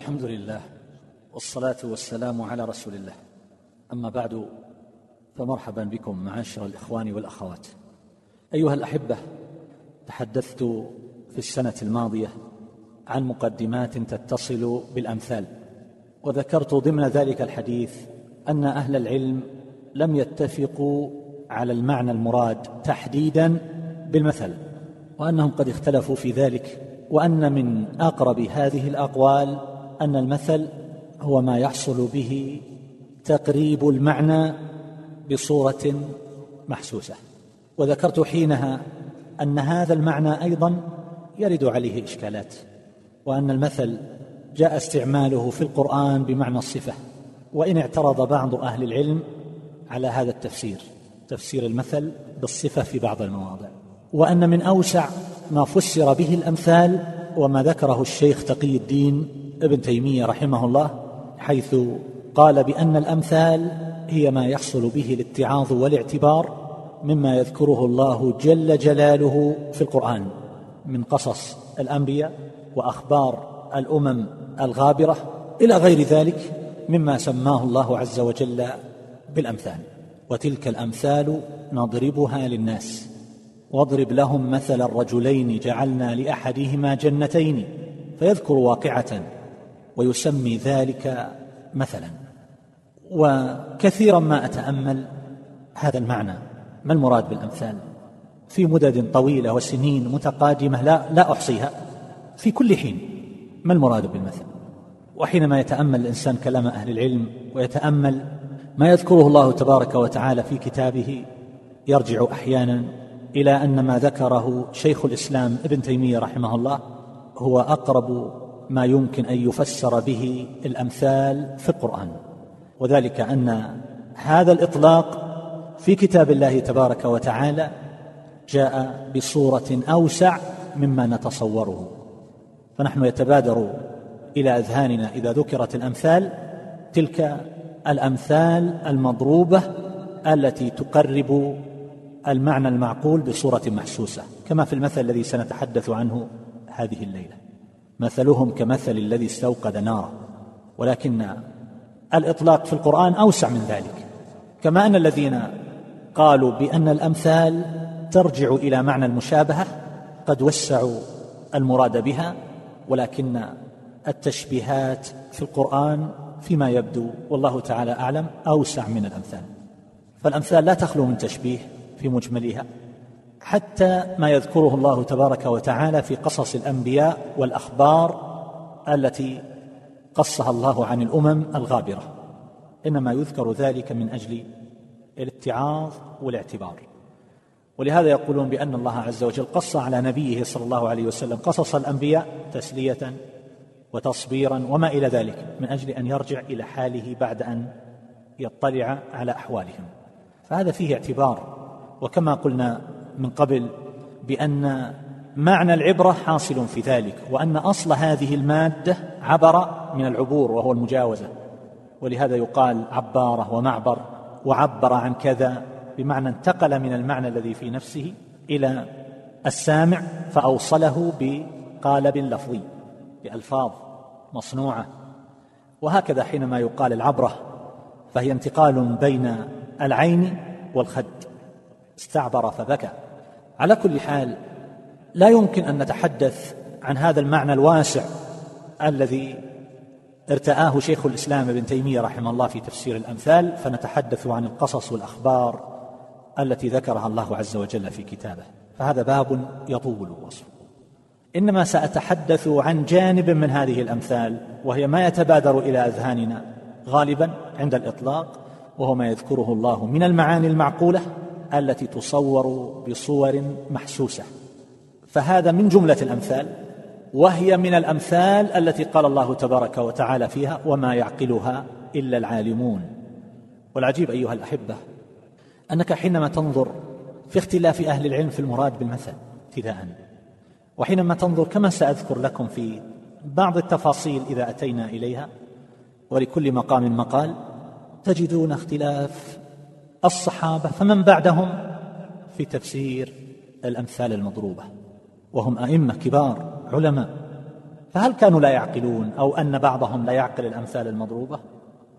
الحمد لله والصلاة والسلام على رسول الله. أما بعد فمرحبا بكم معاشر الإخوان والأخوات. أيها الأحبة تحدثت في السنة الماضية عن مقدمات تتصل بالأمثال وذكرت ضمن ذلك الحديث أن أهل العلم لم يتفقوا على المعنى المراد تحديدا بالمثل وأنهم قد اختلفوا في ذلك وأن من أقرب هذه الأقوال أن المثل هو ما يحصل به تقريب المعنى بصورة محسوسة. وذكرت حينها أن هذا المعنى أيضا يرد عليه إشكالات وأن المثل جاء استعماله في القرآن بمعنى الصفة وإن اعترض بعض أهل العلم على هذا التفسير تفسير المثل بالصفة في بعض المواضع. وأن من أوسع ما فسر به الأمثال وما ذكره الشيخ تقي الدين ابن تيمية رحمه الله حيث قال بأن الأمثال هي ما يحصل به الاتعاظ والاعتبار مما يذكره الله جل جلاله في القرآن من قصص الأنبياء وأخبار الأمم الغابرة إلى غير ذلك مما سماه الله عز وجل بالأمثال. وتلك الأمثال نضربها للناس. واضرب لهم مثل الرجلين جعلنا لأحدهما جنتين فيذكر واقعة ويسمي ذلك مثلا. وكثيرا ما أتأمل هذا المعنى. ما المراد بالأمثال؟ في مدد طويلة وسنين متقادمة لا لا أحصيها. في كل حين ما المراد بالمثل؟ وحينما يتأمل الإنسان كلام أهل العلم ويتأمل ما يذكره الله تبارك وتعالى في كتابه يرجع أحيانا إلى أن ما ذكره شيخ الإسلام ابن تيمية رحمه الله هو أقرب ما يمكن أن يفسر به الأمثال في القرآن. وذلك أن هذا الإطلاق في كتاب الله تبارك وتعالى جاء بصورة أوسع مما نتصوره. فنحن يتبادر إلى أذهاننا إذا ذكرت الأمثال تلك الأمثال المضروبة التي تقرب المعنى المعقول بصورة محسوسة كما في المثل الذي سنتحدث عنه هذه الليلة. مثلهم كمثل الذي استوقد نارا. ولكن الإطلاق في القرآن أوسع من ذلك. كما أن الذين قالوا بأن الأمثال ترجع إلى معنى المشابهة قد وسعوا المراد بها ولكن التشبيهات في القرآن فيما يبدو والله تعالى أعلم أوسع من الأمثال. فالأمثال لا تخلو من تشبيه في مجملها. حتى ما يذكره الله تبارك وتعالى في قصص الأنبياء والأخبار التي قصها الله عن الأمم الغابرة. إنما يذكر ذلك من أجل الاتعاظ والاعتبار. ولهذا يقولون بأن الله عز وجل قص على نبيه صلى الله عليه وسلم قصص الأنبياء تسلية وتصبيرا وما إلى ذلك من أجل أن يرجع إلى حاله بعد أن يطلع على أحوالهم. فهذا فيه اعتبار. وكما قلنا من قبل بأن معنى العبرة حاصل في ذلك وأن أصل هذه المادة عبر من العبور وهو المجاوزة. ولهذا يقال عبارة ومعبر وعبر عن كذا بمعنى انتقل من المعنى الذي في نفسه إلى السامع فأوصله بقالب لفظي بألفاظ مصنوعة. وهكذا حينما يقال العبرة فهي انتقال بين العين والخد استعبر فبكى. على كل حال لا يمكن أن نتحدث عن هذا المعنى الواسع الذي ارتآه شيخ الإسلام ابن تيمية رحمه الله في تفسير الأمثال فنتحدث عن القصص والأخبار التي ذكرها الله عز وجل في كتابه. فهذا باب يطول وصفه إنما سأتحدث عن جانب من هذه الأمثال وهي ما يتبادر إلى أذهاننا غالبا عند الإطلاق وهو ما يذكره الله من المعاني المعقولة التي تصور بصور محسوسة. فهذا من جملة الأمثال وهي من الأمثال التي قال الله تبارك وتعالى فيها وما يعقلها إلا العالمون والعجيب أيها الأحبة أنك حينما تنظر في اختلاف أهل العلم في المراد بالمثل ابتداء وحينما تنظر كما سأذكر لكم في بعض التفاصيل إذا أتينا إليها ولكل مقام مقال تجدون اختلاف الصحابة فمن بعدهم؟ في تفسير الأمثال المضروبة وهم أئمة كبار علماء. فهل كانوا لا يعقلون أو أن بعضهم لا يعقل الأمثال المضروبة؟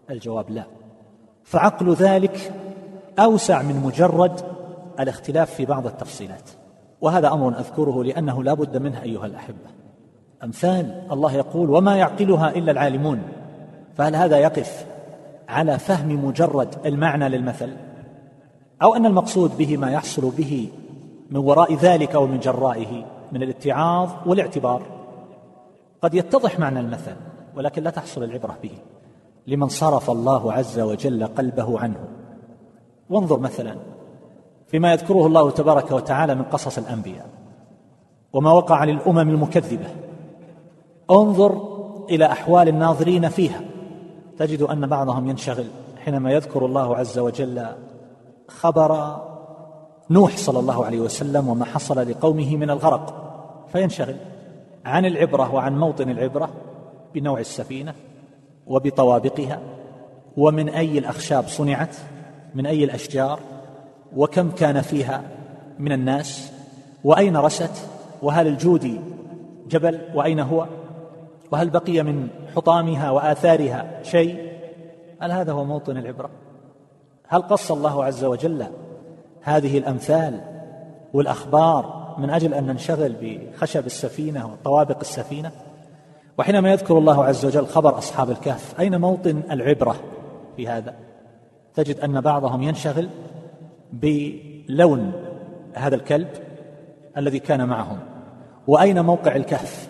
الجواب لا. فعقل ذلك أوسع من مجرد الاختلاف في بعض التفصيلات وهذا أمر أذكره لأنه لا بد منه أيها الأحبة. أمثال الله يقول وما يعقلها إلا العالمون فهل هذا يقف على فهم مجرد المعنى للمثل؟ أو أن المقصود به ما يحصل به من وراء ذلك أو من جرائه من الاتعاظ والاعتبار. قد يتضح معنى المثل ولكن لا تحصل العبرة به. لمن صرف الله عز وجل قلبه عنه. وانظر مثلا فيما يذكره الله تبارك وتعالى من قصص الأنبياء. وما وقع للأمم المكذبة. انظر إلى أحوال الناظرين فيها. تجد أن بعضهم ينشغل حينما يذكر الله عز وجل خبر نوح صلى الله عليه وسلم وما حصل لقومه من الغرق. فينشغل عن العبرة وعن موطن العبرة بنوع السفينة وبطوابقها ومن أي الأخشاب صنعت من أي الأشجار وكم كان فيها من الناس وأين رست وهل الجودي جبل وأين هو وهل بقي من حطامها وآثارها شيء؟ هل هذا هو موطن العبرة؟ هل قص الله عز وجل هذه الأمثال والأخبار من أجل أن ننشغل بخشب السفينة وطوابق السفينة؟ وحينما يذكر الله عز وجل خبر أصحاب الكهف أين موطن العبرة في هذا؟ تجد أن بعضهم ينشغل بلون هذا الكلب الذي كان معهم. وأين موقع الكهف؟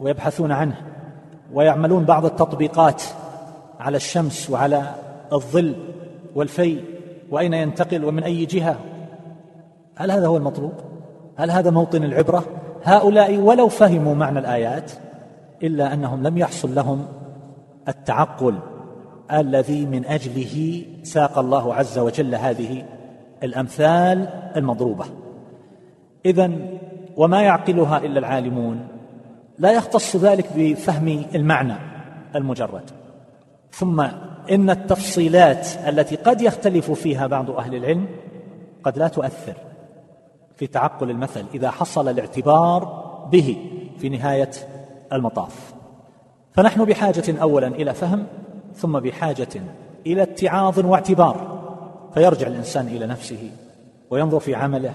ويبحثون عنه ويعملون بعض التطبيقات على الشمس وعلى الظل. والفي وأين ينتقل ومن أي جهة؟ هل هذا هو المطلوب؟ هل هذا موطن العبرة؟ هؤلاء ولو فهموا معنى الآيات إلا أنهم لم يحصل لهم التعقل الذي من أجله ساق الله عز وجل هذه الأمثال المضروبة. اذا وما يعقلها إلا العالمون؟ لا يختص ذلك بفهم المعنى المجرد. ثم إن التفصيلات التي قد يختلف فيها بعض أهل العلم قد لا تؤثر في تعقل المثل إذا حصل الاعتبار به في نهاية المطاف. فنحن بحاجة اولا إلى فهم ثم بحاجة إلى اتعاظ واعتبار فيرجع الإنسان إلى نفسه وينظر في عمله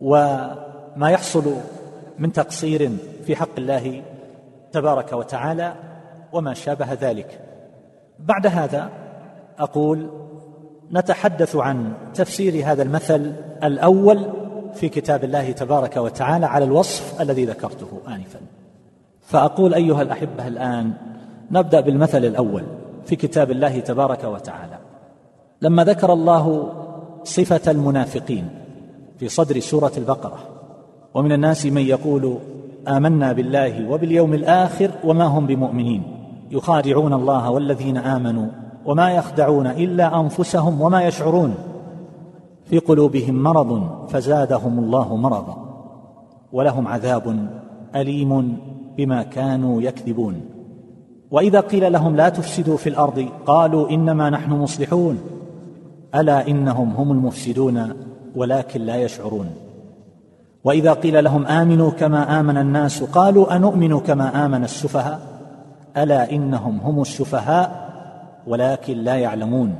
وما يحصل من تقصير في حق الله تبارك وتعالى وما شابه ذلك. بعد هذا أقول نتحدث عن تفسير هذا المثل الأول في كتاب الله تبارك وتعالى على الوصف الذي ذكرته انفا. فأقول أيها الأحبة الآن نبدأ بالمثل الأول في كتاب الله تبارك وتعالى. لما ذكر الله صفة المنافقين في صدر سورة البقرة ومن الناس من يقول آمنا بالله وباليوم الآخر وما هم بمؤمنين. يخادعون الله والذين آمنوا وما يخدعون إلا أنفسهم وما يشعرون في قلوبهم مرض فزادهم الله مرضا ولهم عذاب أليم بما كانوا يكذبون. وإذا قيل لهم لا تفسدوا في الأرض قالوا إنما نحن مصلحون. ألا إنهم هم المفسدون ولكن لا يشعرون. وإذا قيل لهم آمنوا كما آمن الناس قالوا انومن كما آمن السفهاء؟ ألا إنهم هم السفهاء ولكن لا يعلمون.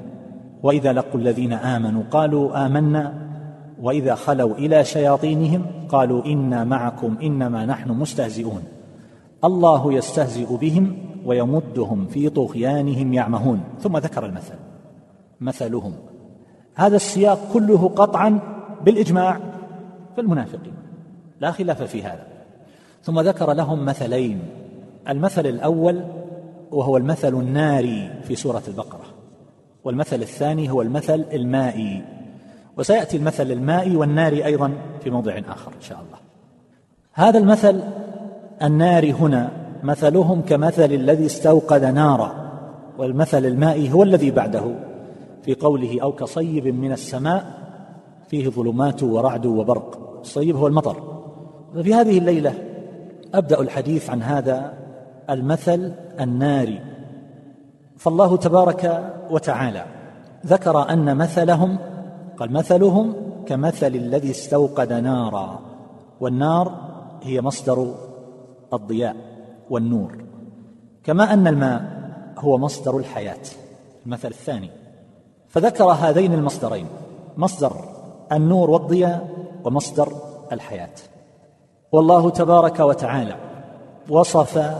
وإذا لقوا الذين آمنوا قالوا آمنا. وإذا خلوا إلى شياطينهم قالوا إنا معكم إنما نحن مستهزئون. الله يستهزئ بهم ويمدهم في طغيانهم يعمهون. ثم ذكر المثل مثلهم. هذا السياق كله قطعا بالإجماع في المنافقين لا خلاف في هذا. ثم ذكر لهم مثلين. المثل الأول وهو المثل الناري في سورة البقرة والمثل الثاني هو المثل المائي وسيأتي المثل المائي والناري أيضا في موضع آخر إن شاء الله. هذا المثل النار هنا مثلهم كمثل الذي استوقد نارا والمثل المائي هو الذي بعده في قوله أو كصيب من السماء فيه ظلمات ورعد وبرق الصيب هو المطر. ففي هذه الليلة أبدأ الحديث عن هذا المثل الناري فالله تبارك وتعالى ذكر أن مثلهم قال مثلهم كمثل الذي استوقد نارا والنار هي مصدر الضياء والنور. كما أن الماء هو مصدر الحياة المثل الثاني. فذكر هذين المصدرين مصدر النور والضياء ومصدر الحياة. والله تبارك وتعالى وصف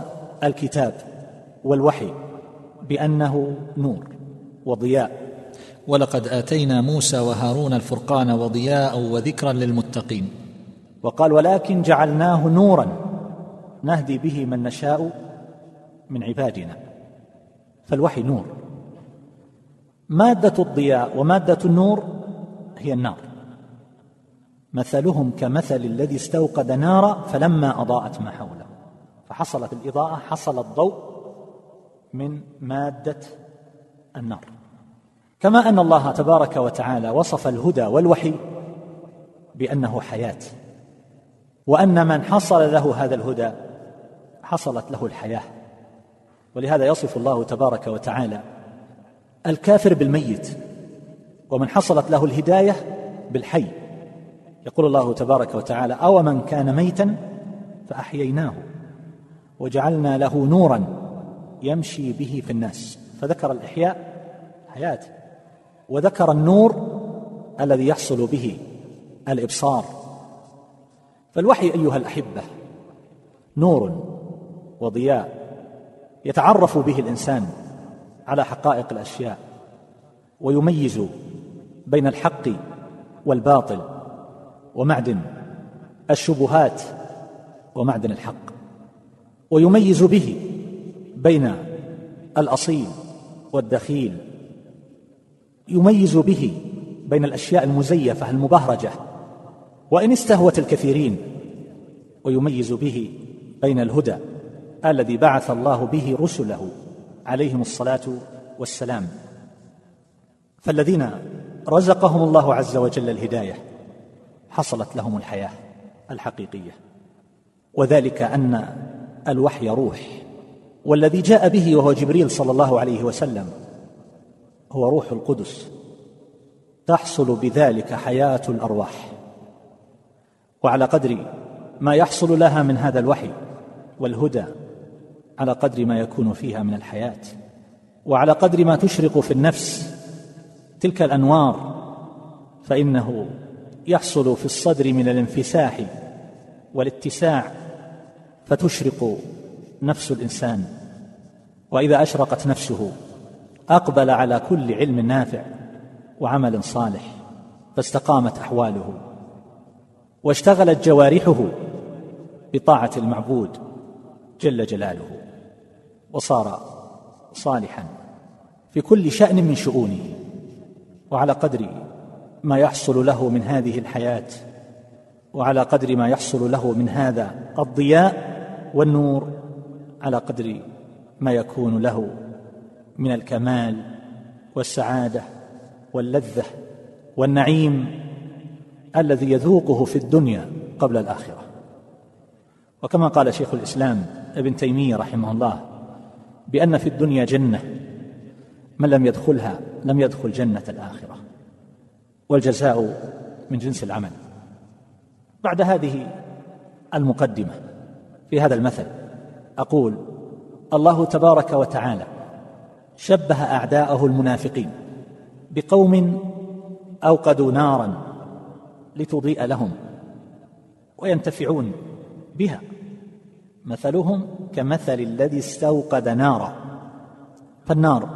الكتاب والوحي بأنه نور وضياء. ولقد آتينا موسى وهارون الفرقان وضياء وذكرا للمتقين. وقال ولكن جعلناه نورا نهدي به من نشاء من عبادنا. فالوحي نور. مادة الضياء ومادة النور هي النار. مثلهم كمثل الذي استوقد نارا فلما أضاءت ما حوله. فحصلت الإضاءة حصل الضوء من مادة النار. كما أن الله تبارك وتعالى وصف الهدى والوحي بأنه حياة وأن من حصل له هذا الهدى حصلت له الحياة. ولهذا يصف الله تبارك وتعالى الكافر بالميت ومن حصلت له الهداية بالحي. يقول الله تبارك وتعالى أو من كان ميتا فأحييناه. وجعلنا له نورا يمشي به في الناس. فذكر الإحياء حياة وذكر النور الذي يحصل به الإبصار. فالوحي أيها الأحبة نور وضياء يتعرف به الإنسان على حقائق الأشياء ويميز بين الحق والباطل ومعدن الشبهات ومعدن الحق. ويميز به بين الأصيل والدخيل. يميز به بين الأشياء المزيفة المبهرجة وإن استهوت الكثيرين ويميز به بين الهدى الذي بعث الله به رسله عليهم الصلاة والسلام. فالذين رزقهم الله عز وجل الهداية حصلت لهم الحياة الحقيقية. وذلك أن الوحي روح والذي جاء به وهو جبريل صلى الله عليه وسلم هو روح القدس تحصل بذلك حياة الأرواح. وعلى قدر ما يحصل لها من هذا الوحي والهدى على قدر ما يكون فيها من الحياة. وعلى قدر ما تشرق في النفس تلك الأنوار فإنه يحصل في الصدر من الانفساح والاتساع فتشرق نفس الإنسان وإذا أشرقت نفسه أقبل على كل علم نافع وعمل صالح فاستقامت أحواله واشتغلت جوارحه بطاعة المعبود جل جلاله وصار صالحا في كل شأن من شؤونه وعلى قدر ما يحصل له من هذه الحياة وعلى قدر ما يحصل له من هذا الضياء والنور على قدر ما يكون له من الكمال والسعادة واللذة والنعيم الذي يذوقه في الدنيا قبل الآخرة. وكما قال شيخ الإسلام ابن تيمية رحمه الله بأن في الدنيا جنة من لم يدخلها لم يدخل جنة الآخرة والجزاء من جنس العمل. بعد هذه المقدمة في هذا المثل. أقول الله تبارك وتعالى شبه أعداءه المنافقين بقوم أوقدوا نارا لتضيء لهم وينتفعون بها. مثلهم كمثل الذي استوقد نارا. فالنار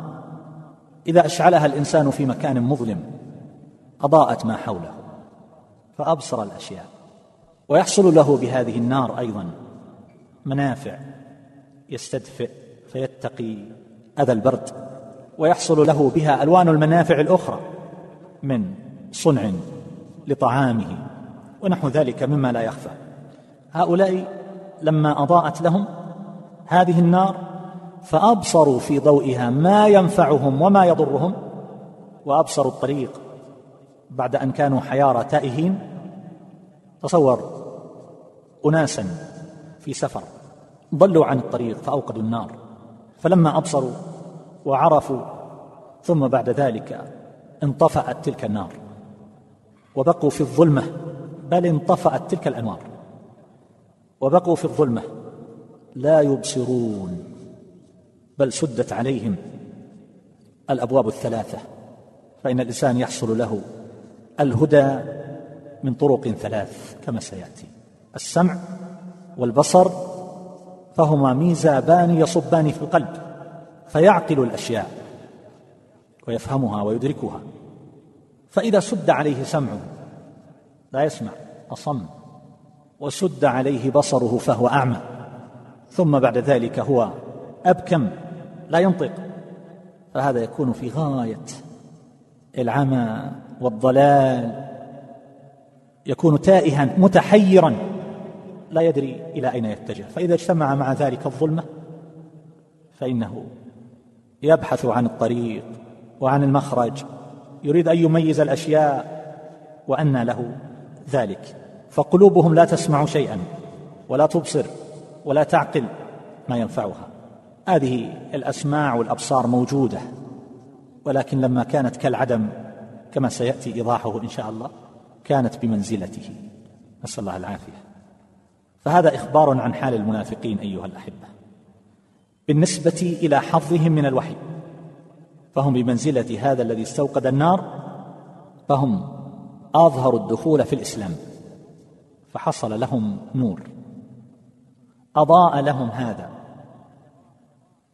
إذا أشعلها الإنسان في مكان مظلم أضاءت ما حوله فأبصر الأشياء ويحصل له بهذه النار أيضا. منافع يستدفئ فيتقي أذى البرد ويحصل له بها ألوان المنافع الأخرى من صنع لطعامه ونحو ذلك مما لا يخفى. هؤلاء لما أضاءت لهم هذه النار فأبصروا في ضوئها ما ينفعهم وما يضرهم وأبصروا الطريق بعد أن كانوا حيارى تائهين تصور اناسا في سفر. ضلوا عن الطريق فأوقدوا النار فلما أبصروا وعرفوا ثم بعد ذلك انطفأت تلك النار وبقوا في الظلمة بل انطفأت تلك الأنوار وبقوا في الظلمة لا يبصرون بل سدت عليهم الأبواب الثلاثة فإن الإنسان يحصل له الهدى من طرق ثلاث كما سيأتي السمع والبصر فهما ميزابان يصبان في القلب فيعقل الأشياء ويفهمها ويدركها. فإذا سد عليه سمعه لا يسمع أصم وسد عليه بصره فهو أعمى. ثم بعد ذلك هو أبكم لا ينطق. فهذا يكون في غاية العمى والضلال. يكون تائها متحيرا. لا يدري إلى أين يتجه. فإذا اجتمع مع ذلك الظلمة فإنه يبحث عن الطريق وعن المخرج يريد أن يميز الأشياء وأن له ذلك. فقلوبهم لا تسمع شيئا ولا تبصر ولا تعقل ما ينفعها. هذه الأسماع والأبصار موجودة ولكن لما كانت كالعدم كما سيأتي إيضاحه إن شاء الله كانت بمنزلته. نسأل الله العافية. فهذا إخبار عن حال المنافقين أيها الأحبة. بالنسبة إلى حظهم من الوحي فهم بمنزلة هذا الذي استوقد النار فهم اظهروا الدخول في الإسلام فحصل لهم نور أضاء لهم هذا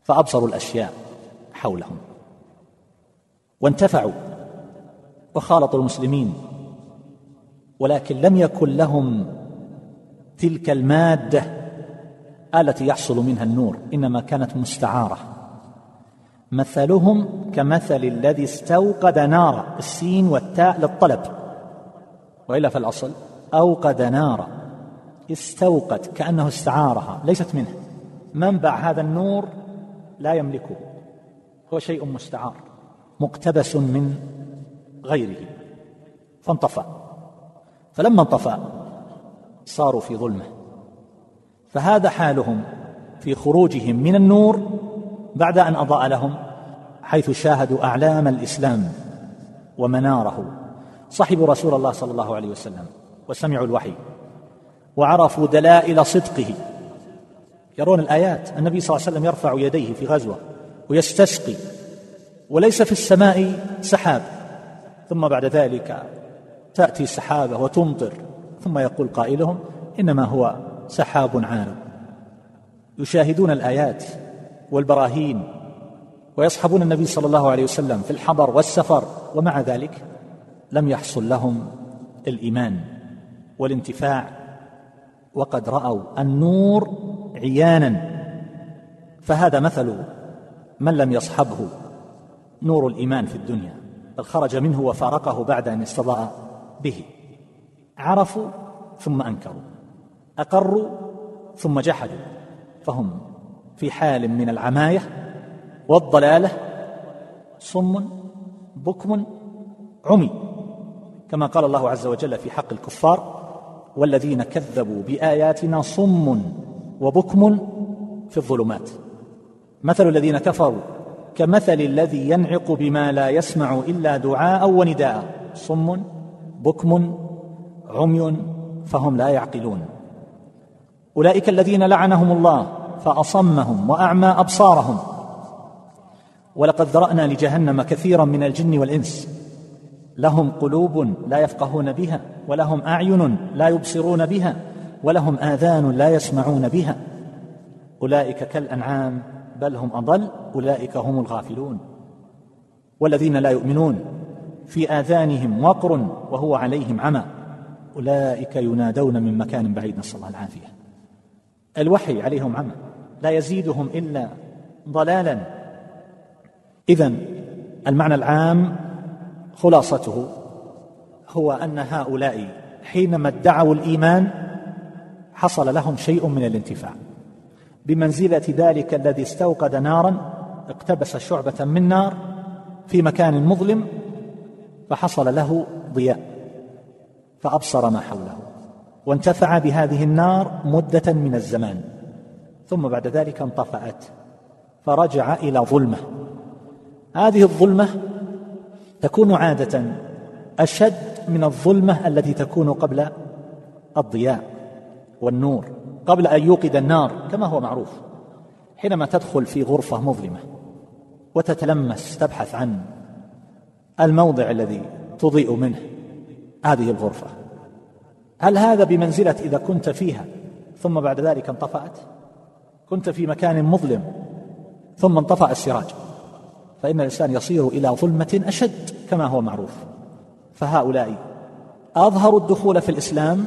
فأبصروا الأشياء حولهم وانتفعوا وخالطوا المسلمين ولكن لم يكن لهم تلك المادة التي يحصل منها النور إنما كانت مستعارة. مثلهم كمثل الذي استوقد نارا السين والتاء للطلب. وإلا فالأصل أوقد نارا استوقد كأنه استعارها ليست منه. منبع هذا النور لا يملكه هو شيء مستعار مقتبس من غيره. فانطفأ. فلما انطفأ صاروا في ظلمة. فهذا حالهم في خروجهم من النور بعد أن أضاء لهم حيث شاهدوا أعلام الإسلام ومناره. صحبوا رسول الله صلى الله عليه وسلم وسمعوا الوحي وعرفوا دلائل صدقه. يرون الآيات النبي صلى الله عليه وسلم يرفع يديه في غزوة ويستسقي وليس في السماء سحاب. ثم بعد ذلك تأتي سحابه وتمطر ثم يقول قائلهم إنما هو سحاب عارض. يشاهدون الآيات والبراهين ويصحبون النبي صلى الله عليه وسلم في الحضر والسفر ومع ذلك لم يحصل لهم الإيمان والانتفاع. وقد رأوا النور عيانا. فهذا مثل من لم يصحبه نور الإيمان في الدنيا بل خرج منه وفارقه بعد أن استضاء به. عرفوا ثم أنكروا أقروا ثم جحدوا فهم في حال من العماية والضلالة صم بكم عمي كما قال الله عز وجل في حق الكفار والذين كذبوا بآياتنا صم وبكم في الظلمات. مثل الذين كفروا كمثل الذي ينعق بما لا يسمع إلا دعاء ونداء صم بكم عمي فهم لا يعقلون. أولئك الذين لعنهم الله فأصمهم وأعمى أبصارهم. ولقد ذرأنا لجهنم كثيرا من الجن والإنس. لهم قلوب لا يفقهون بها ولهم أعين لا يبصرون بها ولهم آذان لا يسمعون بها. أولئك كالأنعام بل هم أضل أولئك هم الغافلون. والذين لا يؤمنون في آذانهم وقر وهو عليهم عمى. أولئك ينادون من مكان بعيد نسأل الله العافية. الوحي عليهم عمى لا يزيدهم إلا ضلالا. اذا المعنى العام خلاصته هو أن هؤلاء حينما ادعوا الإيمان حصل لهم شيء من الانتفاع. بمنزلة ذلك الذي استوقد نارا اقتبس شعبة من نار في مكان مظلم فحصل له ضياء. فأبصر ما حوله وانتفع بهذه النار مدة من الزمان ثم بعد ذلك انطفأت فرجع إلى ظلمة. هذه الظلمة تكون عادة أشد من الظلمة التي تكون قبل الضياء والنور قبل أن يوقد النار كما هو معروف حينما تدخل في غرفة مظلمة وتتلمس تبحث عن الموضع الذي تضيء منه. هذه الغرفة. هل هذا بمنزلة إذا كنت فيها؟ ثم بعد ذلك انطفأت. كنت في مكان مظلم. ثم انطفأ السراج. فإن الإنسان يصير إلى ظلمة أشد كما هو معروف. فهؤلاء أظهروا الدخول في الإسلام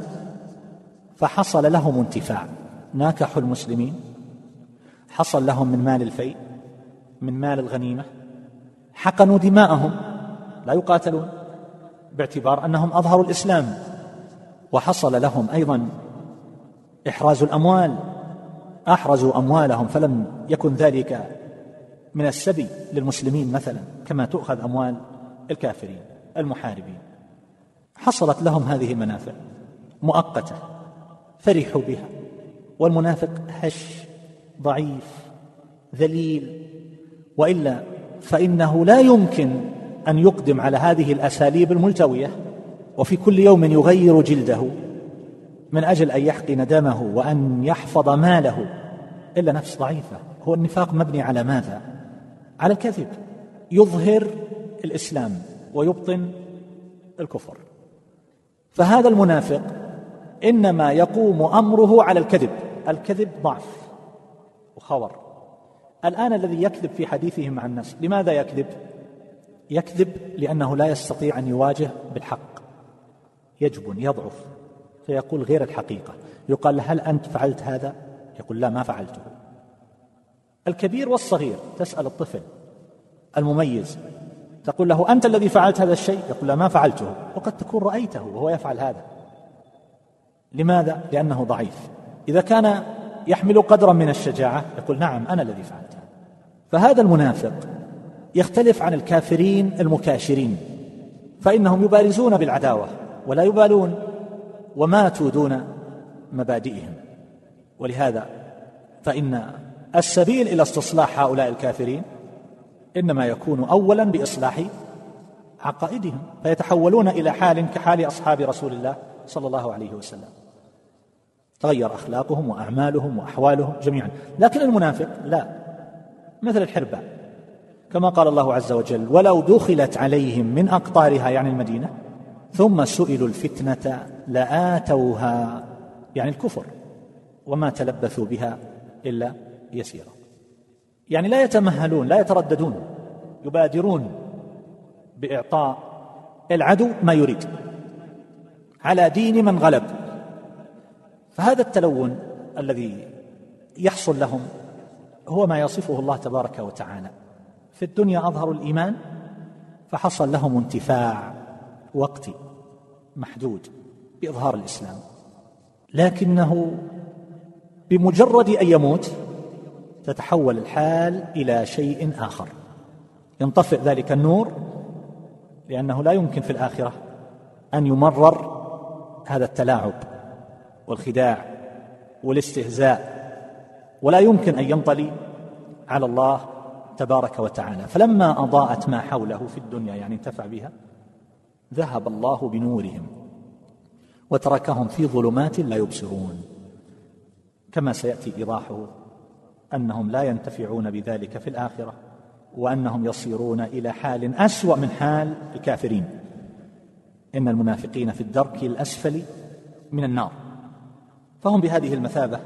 فحصل لهم انتفاع. ناكحوا المسلمين. حصل لهم من مال الفيء من مال الغنيمة. حقنوا دماءهم. لا يقاتلون. باعتبار أنهم أظهروا الإسلام وحصل لهم أيضا إحراز الأموال أحرزوا أموالهم فلم يكن ذلك من السبي للمسلمين مثلا كما تؤخذ أموال الكافرين المحاربين. حصلت لهم هذه المنافع مؤقتة فرحوا بها والمنافق هش ضعيف ذليل وإلا فإنه لا يمكن أن يقدم على هذه الأساليب الملتوية وفي كل يوم يغير جلده من أجل أن يحقن دمه وأن يحفظ ماله. إلا نفس ضعيفة. هو النفاق مبني على ماذا؟ على الكذب يظهر الإسلام ويبطن الكفر. فهذا المنافق إنما يقوم أمره على الكذب. الكذب ضعف وخور. الآن الذي يكذب في حديثه مع الناس لماذا يكذب؟ يكذب لأنه لا يستطيع أن يواجه بالحق. يجبن يضعف فيقول غير الحقيقة. يقال هل أنت فعلت هذا؟ يقول لا ما فعلته. الكبير والصغير تسأل الطفل. المميز تقول له أنت الذي فعلت هذا الشيء؟ يقول لا ما فعلته. وقد تكون رأيته وهو يفعل هذا. لماذا؟ لأنه ضعيف. إذا كان يحمل قدرا من الشجاعة يقول نعم أنا الذي فعلت هذا. فهذا المنافق يختلف عن الكافرين المكاشرين فإنهم يبارزون بالعداوة ولا يبالون وماتوا دون مبادئهم. ولهذا فإن السبيل إلى استصلاح هؤلاء الكافرين إنما يكون اولا بإصلاح عقائدهم فيتحولون إلى حال كحال أصحاب رسول الله صلى الله عليه وسلم. تغير أخلاقهم وأعمالهم وأحوالهم جميعا. لكن المنافق لا مثل الحربة. كما قال الله عز وجل ولو دخلت عليهم من أقطارها يعني المدينة ثم سئلوا الفتنة لآتوها يعني الكفر وما تلبثوا بها إلا يسيرا يعني لا يتمهلون لا يترددون يبادرون بإعطاء العدو ما يريد على دين من غلب. فهذا التلون الذي يحصل لهم هو ما يصفه الله تبارك وتعالى. في الدنيا اظهروا الإيمان فحصل لهم انتفاع وقتي محدود بإظهار الإسلام. لكنه بمجرد أن يموت تتحول الحال إلى شيء آخر. ينطفئ ذلك النور لأنه لا يمكن في الآخرة أن يمرر هذا التلاعب والخداع والاستهزاء ولا يمكن أن ينطلي على الله تبارك وتعالى. فلما أضاءت ما حوله في الدنيا يعني انتفع بها ذهب الله بنورهم وتركهم في ظلمات لا يبصرون. كما سيأتي إيضاحه أنهم لا ينتفعون بذلك في الآخرة وأنهم يصيرون إلى حال أسوأ من حال الكافرين. إن المنافقين في الدرك الأسفل من النار. فهم بهذه المثابة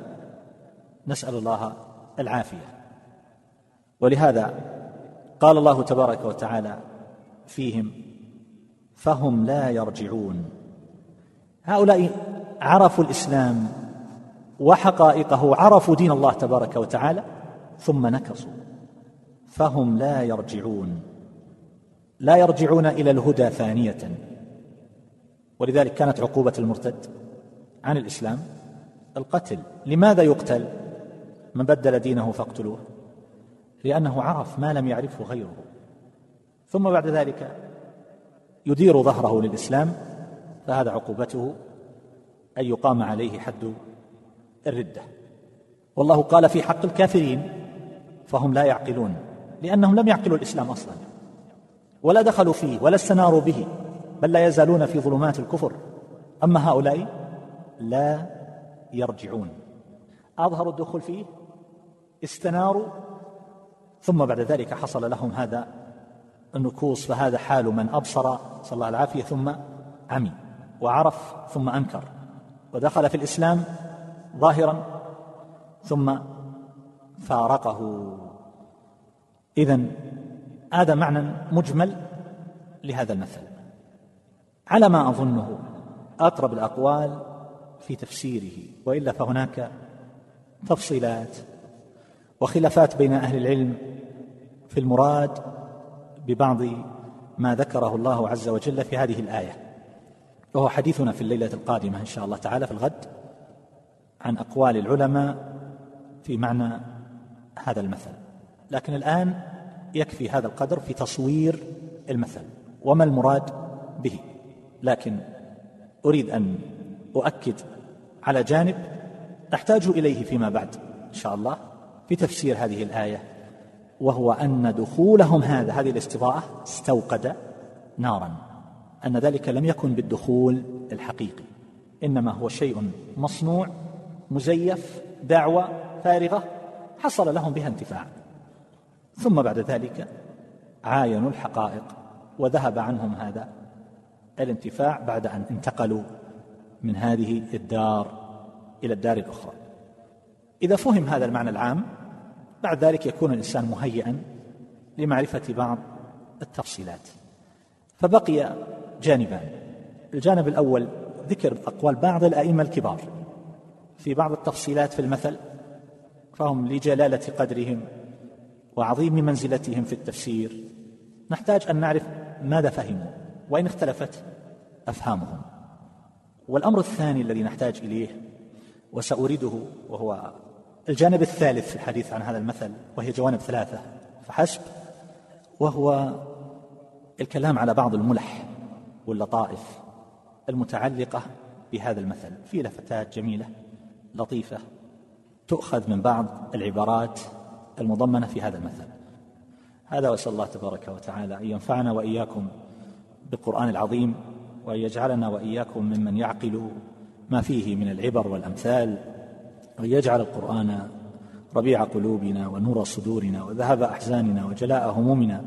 نسأل الله العافية. ولهذا قال الله تبارك وتعالى فيهم فهم لا يرجعون. هؤلاء عرفوا الإسلام وحقائقه عرفوا دين الله تبارك وتعالى ثم نكصوا. فهم لا يرجعون. لا يرجعون إلى الهدى ثانية. ولذلك كانت عقوبة المرتد عن الإسلام القتل. لماذا يقتل؟ من بدل دينه فاقتلوه. لأنه عرف ما لم يعرفه غيره. ثم بعد ذلك يدير ظهره للإسلام فهذا عقوبته أن يقام عليه حد الردة. والله قال في حق الكافرين فهم لا يعقلون لأنهم لم يعقلوا الإسلام أصلا. ولا دخلوا فيه ولا استناروا به بل لا يزالون في ظلمات الكفر. أما هؤلاء لا يرجعون. أظهروا الدخول فيه؟ استناروا ثم بعد ذلك حصل لهم هذا النكوص فهذا حال من أبصر صلى الله العافية ثم عمي وعرف ثم أنكر ودخل في الإسلام ظاهرا ثم فارقه. إذا هذا معنى مجمل لهذا المثل. على ما أظنه أقرب الأقوال في تفسيره وإلا فهناك تفصيلات وخلافات بين أهل العلم في المراد ببعض ما ذكره الله عز وجل في هذه الآية وهو حديثنا في الليلة القادمة إن شاء الله تعالى في الغد عن أقوال العلماء في معنى هذا المثل. لكن الآن يكفي هذا القدر في تصوير المثل وما المراد به؟ لكن أريد أن أؤكد على جانب نحتاج إليه فيما بعد إن شاء الله في تفسير هذه الآية وهو أن دخولهم هذا هذه الاستضاءة استوقد نارا أن ذلك لم يكن بالدخول الحقيقي إنما هو شيء مصنوع مزيف دعوة فارغة حصل لهم بها انتفاع. ثم بعد ذلك عاينوا الحقائق وذهب عنهم هذا الانتفاع بعد أن انتقلوا من هذه الدار إلى الدار الأخرى. إذا فهم هذا المعنى العام بعد ذلك يكون الإنسان مهيئا لمعرفة بعض التفصيلات. فبقي جانبان الجانب الأول ذكر أقوال بعض الأئمة الكبار في بعض التفصيلات في المثل فهم لجلالة قدرهم وعظيم منزلتهم في التفسير. نحتاج أن نعرف ماذا فهموا وإن اختلفت أفهامهم. والأمر الثاني الذي نحتاج إليه وسأريده وهو الجانب الثالث في الحديث عن هذا المثل وهي جوانب ثلاثة. فحسب وهو الكلام على بعض الملح واللطائف المتعلقة بهذا المثل. في لفتات جميلة لطيفة تؤخذ من بعض العبارات المضمنة في هذا المثل. هذا وأسأل الله تبارك وتعالى أن ينفعنا وإياكم بالقرآن العظيم وأن يجعلنا وإياكم ممن يعقل ما فيه من العبر والأمثال وان يجعل القرآن ربيع قلوبنا ونور صدورنا وذهب أحزاننا وجلاء همومنا.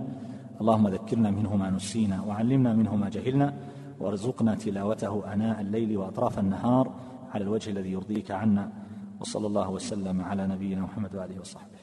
اللهم ذكرنا منه ما نسينا وعلمنا منه ما جهلنا وارزقنا تلاوته آناء الليل وأطراف النهار على الوجه الذي يرضيك عنا. وصلى الله وسلم على نبينا محمد وآله وصحبه.